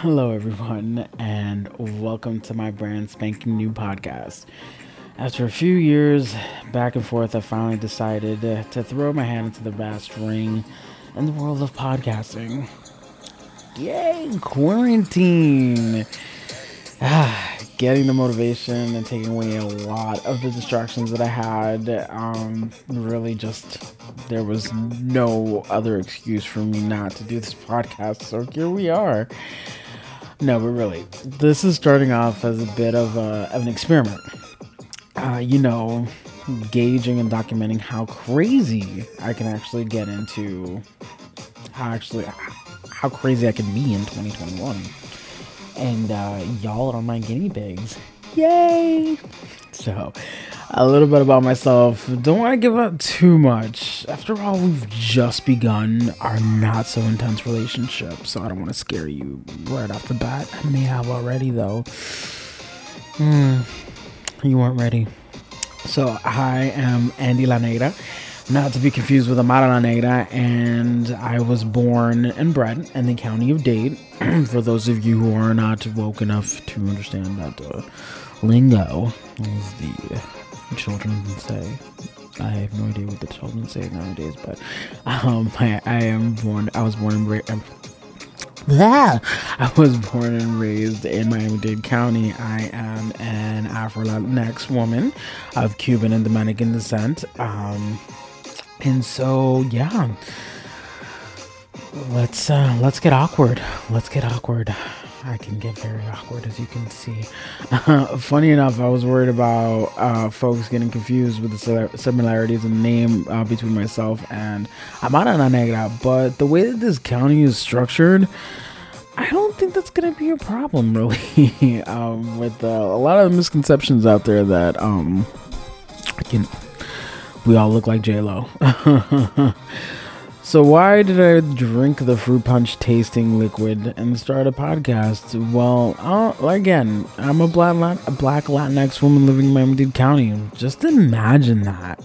Hello, everyone, and welcome to my brand spanking new podcast. After a few years back and forth, I finally decided to throw my hand into the vast ring in the world of podcasting. Yay, quarantine! Ah, getting the motivation and taking away a lot of the distractions that I had. Um, really, just there was no other excuse for me not to do this podcast. So here we are. No, but really, this is starting off as a bit of, a, of an experiment. Uh, you know, gauging and documenting how crazy I can actually get into, how actually, how crazy I can be in 2021 and uh, y'all are my guinea pigs. Yay! So, a little bit about myself. Don't want to give up too much. After all, we've just begun our not so intense relationship, so I don't want to scare you right off the bat. I may have already, though. Hmm, you weren't ready. So, I am Andy Lanegra not to be confused with Amara Negra, and I was born and bred in the county of Dade. For those of you who are not woke enough to understand that uh, lingo, as the children say. I have no idea what the children say nowadays, but um, I, I am born. I was born and raised. Um, I was born and raised in Miami-Dade County. I am an Afro-Latinx woman of Cuban and Dominican descent. Um, and so, yeah, let's uh, let's get awkward. Let's get awkward. I can get very awkward, as you can see. Funny enough, I was worried about uh, folks getting confused with the similarities in name uh, between myself and Amara Negra, but the way that this county is structured, I don't think that's gonna be a problem, really. um, with uh, a lot of misconceptions out there that um, can we all look like J Lo. so why did I drink the fruit punch tasting liquid and start a podcast? Well, uh, again, I'm a black a black Latinx woman living in Miami-Dade County. Just imagine that.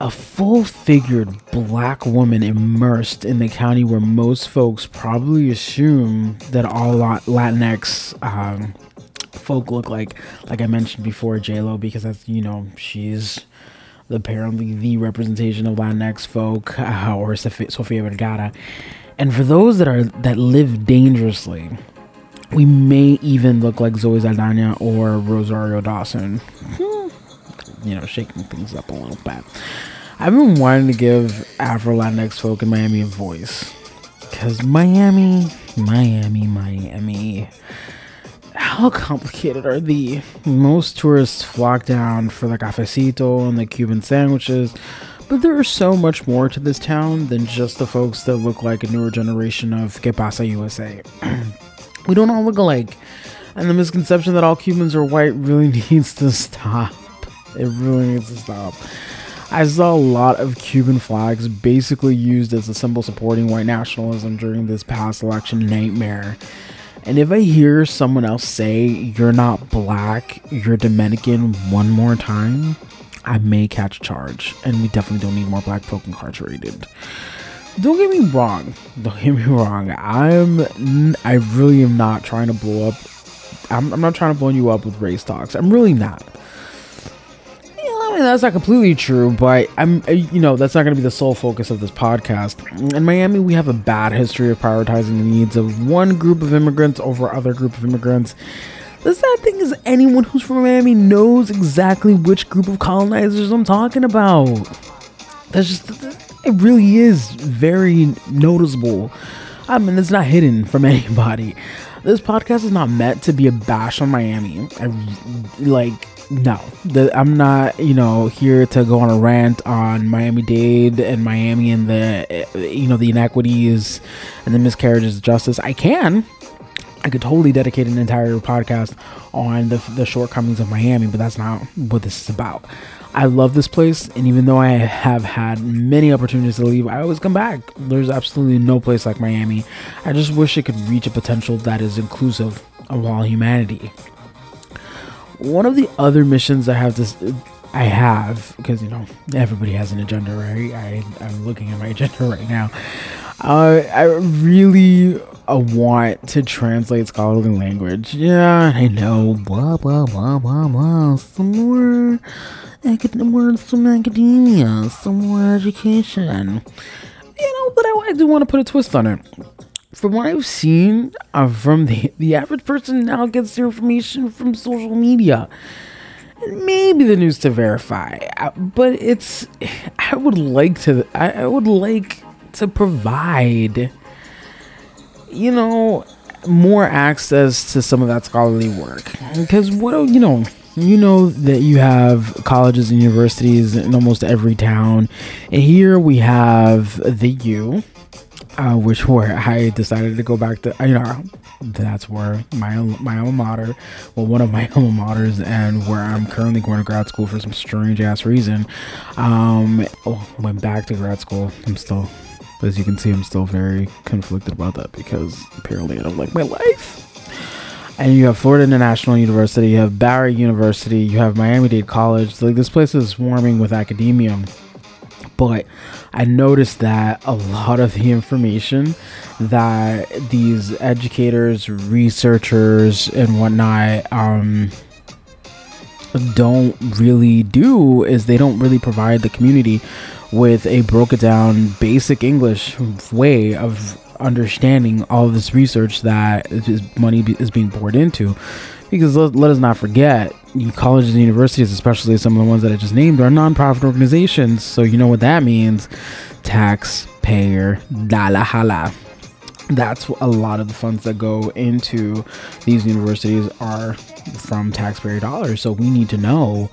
A full-figured black woman immersed in the county where most folks probably assume that all Latinx um, folk look like, like I mentioned before, J Lo, because that's you know she's apparently the representation of Latinx folk uh, or Sofia Vergara. And for those that are that live dangerously, we may even look like Zoe Saldana or Rosario Dawson. Hmm. You know, shaking things up a little bit. I've been wanting to give Afro Latinx folk in Miami a voice. Because Miami, Miami, Miami how complicated are the most tourists flock down for the cafecito and the Cuban sandwiches, but there is so much more to this town than just the folks that look like a newer generation of Que Pasa USA. we don't all look alike, and the misconception that all Cubans are white really needs to stop. It really needs to stop. I saw a lot of Cuban flags basically used as a symbol supporting white nationalism during this past election nightmare. And if I hear someone else say, you're not black, you're Dominican one more time, I may catch a charge. And we definitely don't need more black folk incarcerated. Don't get me wrong. Don't get me wrong. I'm, I really am not trying to blow up. I'm, I'm not trying to blow you up with race talks. I'm really not that's not completely true, but I'm, uh, you know, that's not going to be the sole focus of this podcast. In Miami, we have a bad history of prioritizing the needs of one group of immigrants over other group of immigrants. The sad thing is, anyone who's from Miami knows exactly which group of colonizers I'm talking about. That's just, it really is very noticeable. I mean, it's not hidden from anybody. This podcast is not meant to be a bash on Miami. I, like, no, the, I'm not, you know, here to go on a rant on Miami Dade and Miami and the, you know, the inequities and the miscarriages of justice. I can. I could totally dedicate an entire podcast on the, the shortcomings of Miami, but that's not what this is about. I love this place, and even though I have had many opportunities to leave, I always come back. There's absolutely no place like Miami. I just wish it could reach a potential that is inclusive of all humanity one of the other missions I have this I have because you know everybody has an agenda, right? I I'm looking at my agenda right now. Uh, I really a want to translate scholarly language. Yeah, I know. Blah blah blah blah blah. Some more, acad- some academia, some more education. You know, but I, I do want to put a twist on it. From what I've seen, uh, from the the average person now gets their information from social media maybe the news to verify uh, but it's i would like to I, I, would like to provide you know more access to some of that scholarly work because what you know you know that you have colleges and universities in almost every town and here we have the u uh, which where i decided to go back to you know that's where my my alma mater, well, one of my alma maters, and where I'm currently going to grad school for some strange ass reason. Um, oh, went back to grad school. I'm still, as you can see, I'm still very conflicted about that because apparently I don't like my life. And you have Florida International University, you have Barry University, you have Miami Dade College. Like this place is swarming with academia but I noticed that a lot of the information that these educators, researchers, and whatnot um, don't really do is they don't really provide the community with a broken down basic English way of understanding all this research that is money is being poured into. Because let, let us not forget colleges and universities especially some of the ones that i just named are nonprofit organizations. So you know what that means? Taxpayer dala hala. That's a lot of the funds that go into these universities are from taxpayer dollars. So we need to know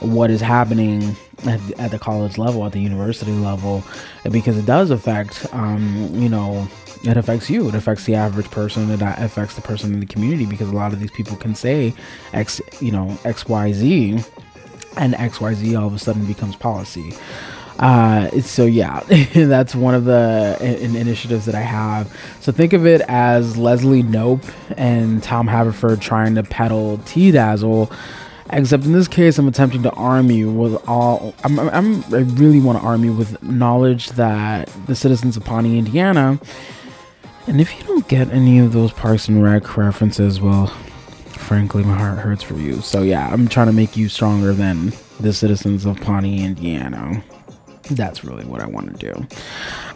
what is happening at, at the college level at the university level because it does affect um, you know it affects you. It affects the average person. It affects the person in the community because a lot of these people can say X, you know, X, Y, Z, and X, Y, Z all of a sudden becomes policy. Uh, so yeah, that's one of the in- initiatives that I have. So think of it as Leslie Knope and Tom Haverford trying to peddle T-Dazzle. Except in this case, I'm attempting to arm you with all. I'm, I'm I really want to arm you with knowledge that the citizens of Pawnee, Indiana, and if you don't get any of those Parks and Rec references, well, frankly, my heart hurts for you. So yeah, I'm trying to make you stronger than the citizens of Pawnee, Indiana. That's really what I want to do.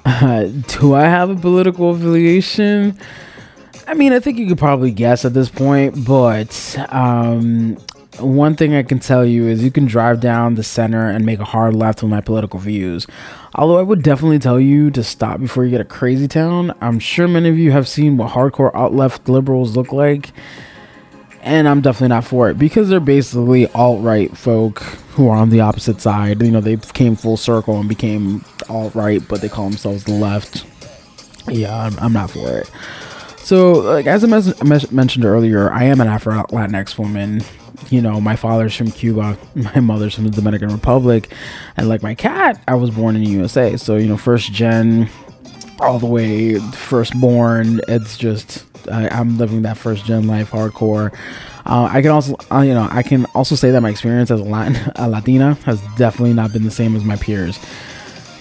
Uh, do I have a political affiliation? I mean, I think you could probably guess at this point, but um, one thing I can tell you is you can drive down the center and make a hard left with my political views. Although I would definitely tell you to stop before you get a crazy town. I'm sure many of you have seen what hardcore alt left liberals look like. And I'm definitely not for it because they're basically alt right folk who are on the opposite side. You know, they came full circle and became alt right, but they call themselves the left. Yeah, I'm, I'm not for it. So, like as I mes- mentioned earlier, I am an Afro Latinx woman you know, my father's from Cuba, my mother's from the Dominican Republic, and like my cat, I was born in the USA. So, you know, first gen, all the way firstborn. It's just, I, am living that first gen life hardcore. Uh, I can also, uh, you know, I can also say that my experience as a, Latin, a Latina has definitely not been the same as my peers.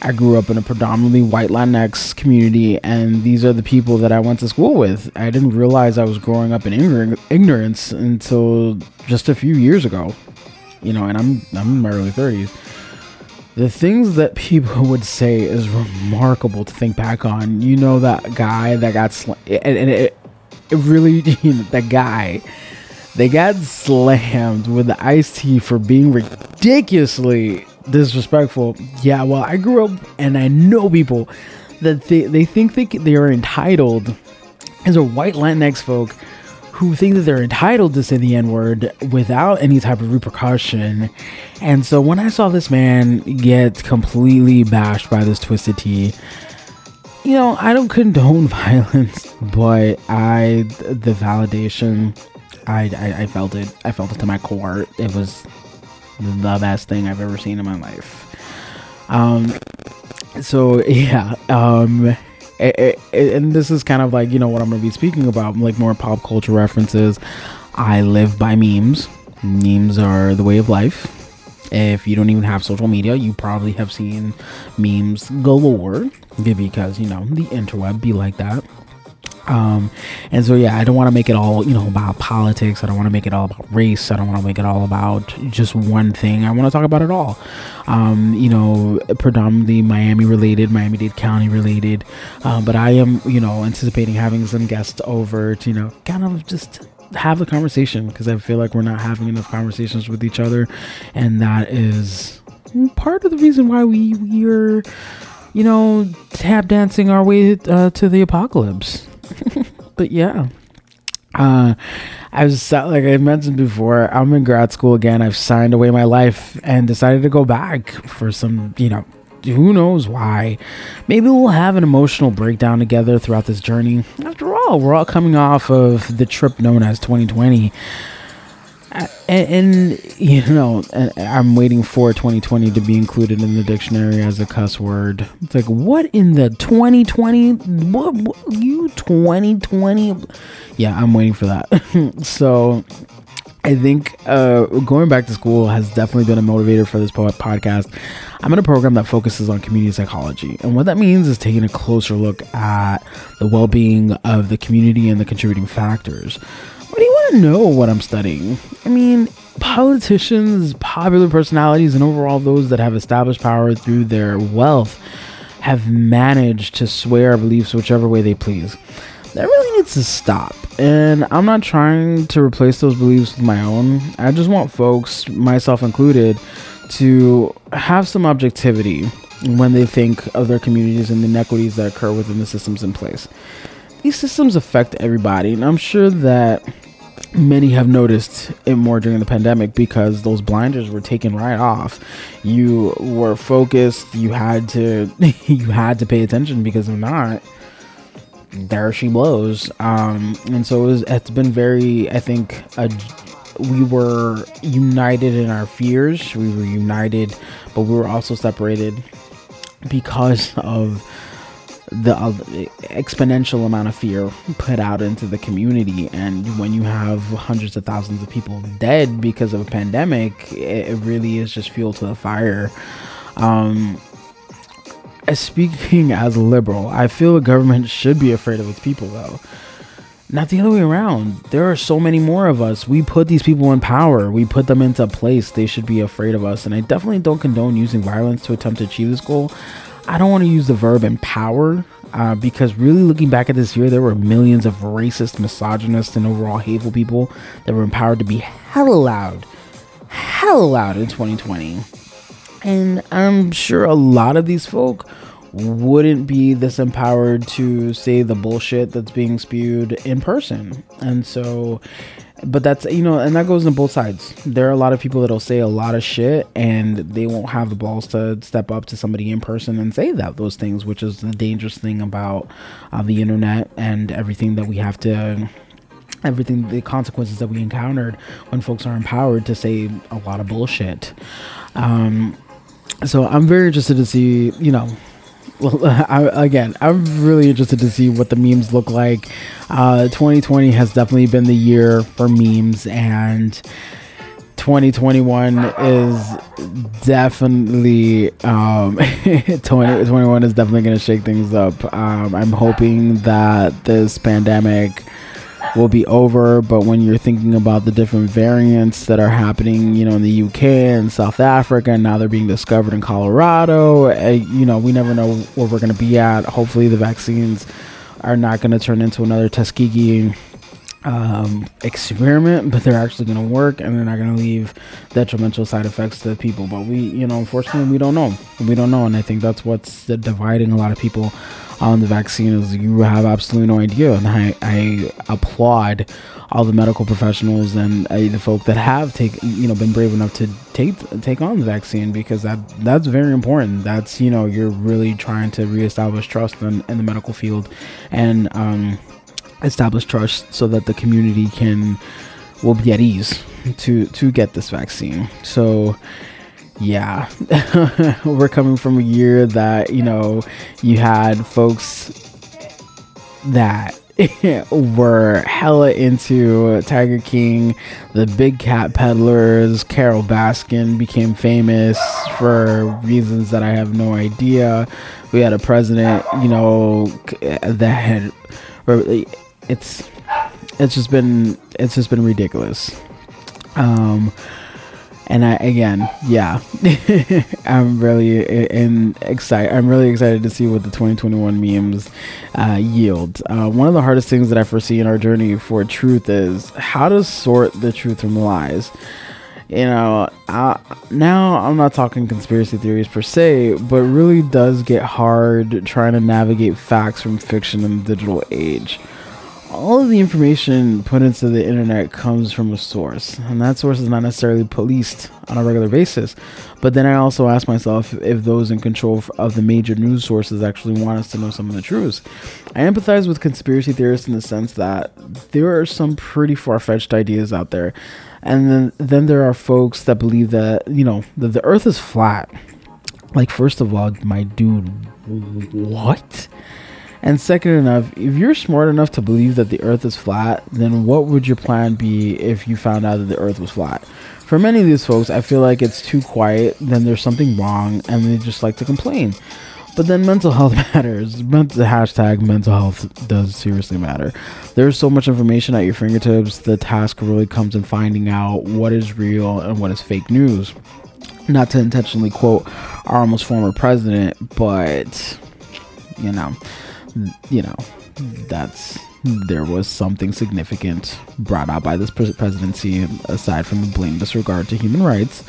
I grew up in a predominantly white Latinx community, and these are the people that I went to school with. I didn't realize I was growing up in ignorance until just a few years ago. You know, and I'm I'm in my early 30s. The things that people would say is remarkable to think back on. You know that guy that got and, and it, it really you know, that guy they got slammed with the iced tea for being ridiculously disrespectful. Yeah, well, I grew up and I know people that they, they think they, they are entitled as a white Latinx folk who think that they're entitled to say the N word without any type of repercussion. And so when I saw this man get completely bashed by this twisted tea, you know, I don't condone violence, but I, the validation, I, I, I felt it. I felt it to my core. It was the best thing I've ever seen in my life. Um, so yeah, um, it, it, and this is kind of like you know what I'm gonna be speaking about, like more pop culture references. I live by memes. Memes are the way of life. If you don't even have social media, you probably have seen memes galore because you know the interweb be like that. Um, and so, yeah, I don't want to make it all, you know, about politics. I don't want to make it all about race. I don't want to make it all about just one thing. I want to talk about it all. Um, you know, predominantly Miami related, Miami Dade County related. Uh, but I am, you know, anticipating having some guests over to, you know, kind of just have the conversation because I feel like we're not having enough conversations with each other. And that is part of the reason why we, we're, you know, tap dancing our way uh, to the apocalypse. but yeah. Uh, I was like I mentioned before, I'm in grad school again. I've signed away my life and decided to go back for some, you know, who knows why. Maybe we'll have an emotional breakdown together throughout this journey. After all, we're all coming off of the trip known as 2020 and, and, you know i'm waiting for 2020 to be included in the dictionary as a cuss word it's like what in the 2020 what, what you 2020 yeah i'm waiting for that so I think uh, going back to school has definitely been a motivator for this podcast. I'm in a program that focuses on community psychology. And what that means is taking a closer look at the well being of the community and the contributing factors. To know what I'm studying? I mean, politicians, popular personalities, and overall those that have established power through their wealth have managed to sway our beliefs whichever way they please. That really needs to stop. And I'm not trying to replace those beliefs with my own. I just want folks, myself included, to have some objectivity when they think of their communities and the inequities that occur within the systems in place. These systems affect everybody, and I'm sure that many have noticed it more during the pandemic because those blinders were taken right off. You were focused you had to you had to pay attention because if not there she blows. Um and so it was, it's been very i think a, we were united in our fears. We were united but we were also separated because of the uh, exponential amount of fear put out into the community. And when you have hundreds of thousands of people dead because of a pandemic it, really is just fuel to the fire. Um speaking as a liberal i feel the government should be afraid of its people though. Not the other way around. There are so many more of us. We put these people in power. We put them into place they should be afraid of us. And i definitely don't condone using violence to attempt to achieve this goal I don't want to use the verb empower uh, because really looking back at this year, there were millions of racist, misogynist, and overall hateful people that were empowered to be hella loud, hella loud in 2020. And I'm sure a lot of these folk wouldn't be this empowered to say the bullshit that's being spewed in person. And so but that's you know and that goes on both sides. There are a lot of people that'll say a lot of shit and they won't have the balls to step up to somebody in person and say that those things which is the dangerous thing about uh, the internet and everything that we have to everything the consequences that we encountered when folks are empowered to say a lot of bullshit. Um, so i'm very interested to see you know I, again, I'm really interested to see what the memes look like. Uh, 2020 has definitely been the year for memes, and 2021 is definitely um, 2021 is definitely going to shake things up. Um, I'm hoping that this pandemic will be over. But when you're thinking about the different variants that are happening, you know, in the UK and South Africa, and now they're being discovered in Colorado, uh, you know, we never know where we're going to be at. Hopefully, the vaccines are not going to turn into another Tuskegee um, experiment, but they're actually going to work and they're not going to leave detrimental side effects to the people. But we, you know, unfortunately, we don't know. We don't know, and I think that's what's dividing a lot of people on the vaccine is you have absolutely no idea. And I, I applaud all the medical professionals and uh, the folk that have take you know been brave enough to take take on the vaccine because that that's very important. That's you know you're really trying to reestablish trust in, in the medical field and um, establish trust so that the community can will be at ease to to get this vaccine. So yeah, we're coming from a year that, you know, you had folks that were hella into Tiger King, the big cat peddlers, Carole Baskin became famous for reasons that I have no idea. We had a president, you know, that had it's it's just been it's just been ridiculous. Um, and I again, yeah, I'm really in excited. I'm really excited to see what the 2021 memes uh, yield. Uh, one of the hardest things that I foresee in our journey for truth is how to sort the truth from lies. You know, now I'm not talking conspiracy theories per se, but really does get hard trying to navigate facts from fiction in the digital age all of the information put into the internet comes from a source, and that source is not necessarily policed on a regular basis. But then I also ask myself if those in control of the major news sources actually want us to know some of the truths. I empathize with conspiracy theorists in the sense that there are some pretty far fetched ideas out there. And then, then there are folks that believe that, you know, that the earth is flat. Like, first of all, my dude, what? And second enough, if you're smart enough to believe that the earth is flat, then what would your plan be if you found out that the earth was flat? For many of these folks, I feel like it's too quiet, then there's something wrong, and they just like to complain. But then mental health matters. Mental hashtag mental health does seriously matter. There's so much information at your fingertips. The task really comes in finding out what is real and what is fake news. Not to intentionally quote our almost former president, but you know, you know, that's there was something significant brought out by this presidency aside from the blatant disregard to human rights.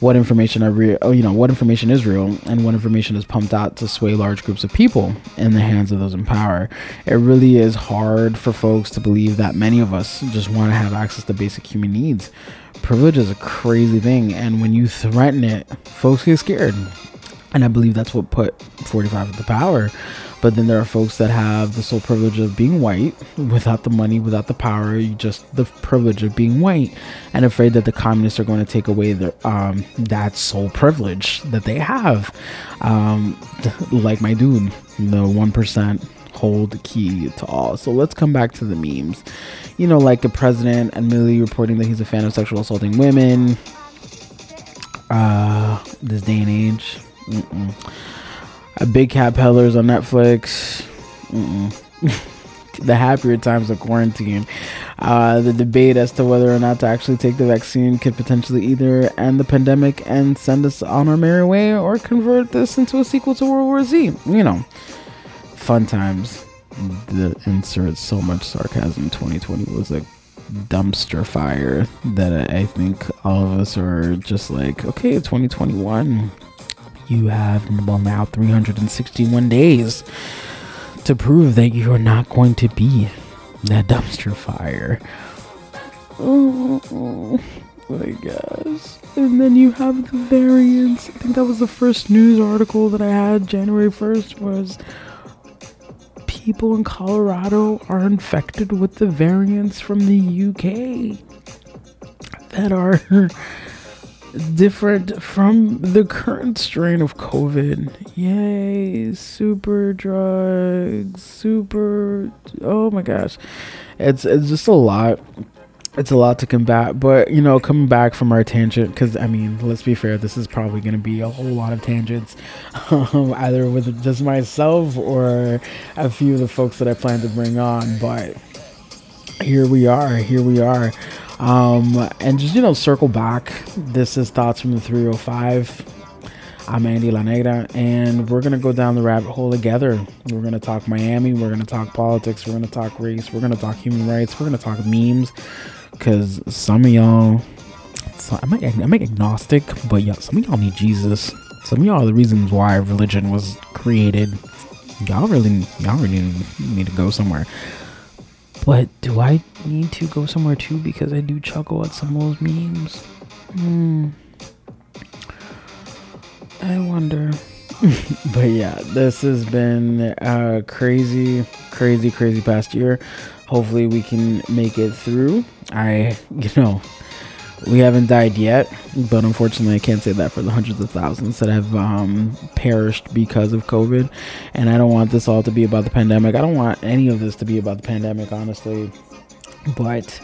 What information are real oh, you know what information is real and what information is pumped out to sway large groups of people in the hands of those in power? It really is hard for folks to believe that many of us just want to have access to basic human needs. Privilege is a crazy thing and when you threaten it folks get scared. And i believe that's what put 45 into power but then there are folks that have the sole privilege of being white without the money, without the power, just the privilege of being white, and afraid that the communists are going to take away their um, that sole privilege that they have. Um, like my dude, the one percent hold the key to all. So let's come back to the memes. You know, like the president and admittedly reporting that he's a fan of sexual assaulting women. Uh, this day and age. Mm-mm a Big Cat Peddlers on Netflix. the happier times of quarantine. Uh, the debate as to whether or not to actually take the vaccine could potentially either end the pandemic and send us on our merry way or convert this into a sequel to World War Z. You know, fun times. The insert so much sarcasm 2020 was a dumpster fire that I think all of us are just like, okay, 2021 you have well now 361 days to prove that you are not going to be that dumpster fire. Oh my gosh. And then you have the variants. I think that was the first news article that I had January 1st was people in Colorado are infected with the variants from the UK that are different from the current strain of COVID. Yay, super drugs, super oh my gosh. It's it's just a lot. It's a lot to combat, but you know, coming back from our tangent, because I mean, let's be fair, this is probably going to be a whole lot of tangents, um, either with just myself or a few of the folks that I plan to bring on. But here we are, here we are. Um, and just, you know, circle back. This is Thoughts from the 305. I'm Andy La Negra, and we're going to go down the rabbit hole together. We're going to talk Miami. We're going to talk politics. We're going to talk race. We're going to talk human rights. We're going to talk memes. Because some of y'all, I'm, I'm agnostic, but yeah, some of y'all need Jesus. Some of y'all are the reasons why religion was created. Y'all really, y'all really need to go somewhere. But do I need to go somewhere too because I do chuckle at some of those memes? Hmm. I wonder. but yeah, this has been a crazy, crazy, crazy past year. Hopefully, we can make it through. I, you know, we haven't died yet, but unfortunately, I can't say that for the hundreds of thousands that have um, perished because of COVID. And I don't want this all to be about the pandemic. I don't want any of this to be about the pandemic, honestly. But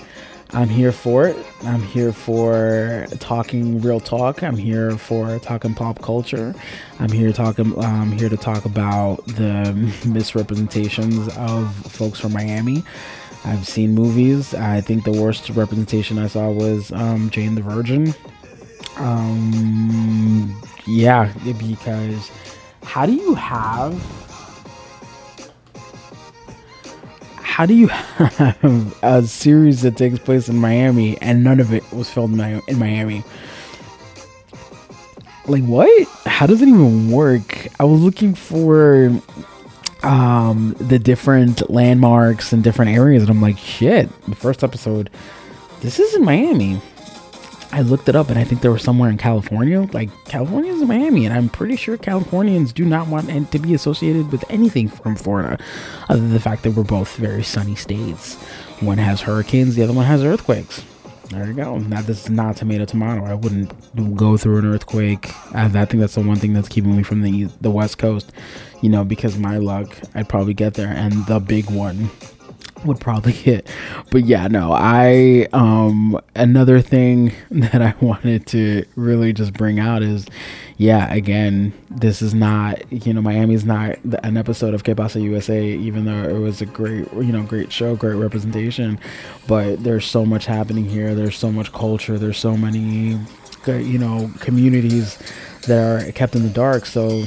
I'm here for it. I'm here for talking real talk. I'm here for talking pop culture. I'm here talking. I'm here to talk about the misrepresentations of folks from Miami. I've seen movies. I think the worst representation I saw was um, Jane the Virgin. Um, yeah, because how do you have how do you have a series that takes place in Miami and none of it was filmed in Miami? Like what? How does it even work? I was looking for um the different landmarks and different areas and I'm like, shit, the first episode this is in Miami. I looked it up and I think they were somewhere in California. Like California is Miami, and I'm pretty sure Californians do not want to be associated with anything from Florida, other than the fact that we're both very sunny states. One has hurricanes, the other one has earthquakes. There you go. Now this is not tomato tomato. I wouldn't go through an earthquake. I, I think that's the one thing that's keeping me from the the West Coast. You know, because my luck, I'd probably get there. And the big one would probably hit. But yeah, no, I um another thing that I wanted to really just bring out is yeah, again, this is not, you know, Miami's not an episode of Que USA even though it was a great, you know, great show, great representation, but there's so much happening here. There's so much culture, there's so many you know, communities that are kept in the dark. So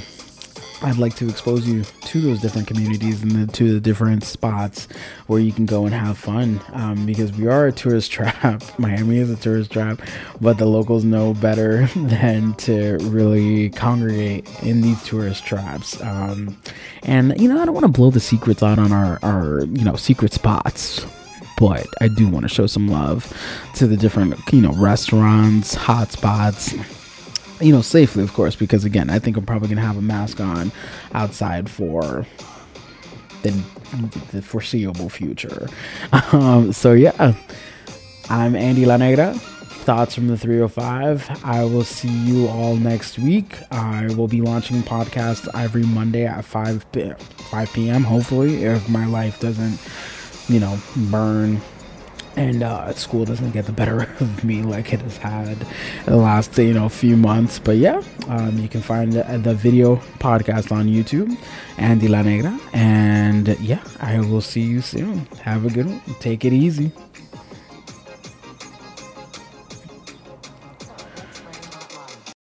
I'd like to expose you to those different communities and the, to the different spots where you can go and have fun. Um, because we are a tourist trap. Miami is a tourist trap, but the locals know better than to really congregate in these tourist traps. Um, and you know, I don't want to blow the secrets out on our, our you know secret spots but I do want to show some love to the different, you know, restaurants, hot spots, you know, safely, of course, because again, I think I'm probably gonna have a mask on outside for the, the foreseeable future. Um, so yeah, I'm Andy La Negra. Thoughts from the 305. I will see you all next week. I will be launching podcasts every Monday at 5 p- 5 p.m. Hopefully, if my life doesn't, you know, burn and uh, school doesn't get the better of me like it has had the last you know few months. But yeah um, you can find the, the, video podcast on youtube andy la negra. And yeah i will see you soon. Have a good one. Take it easy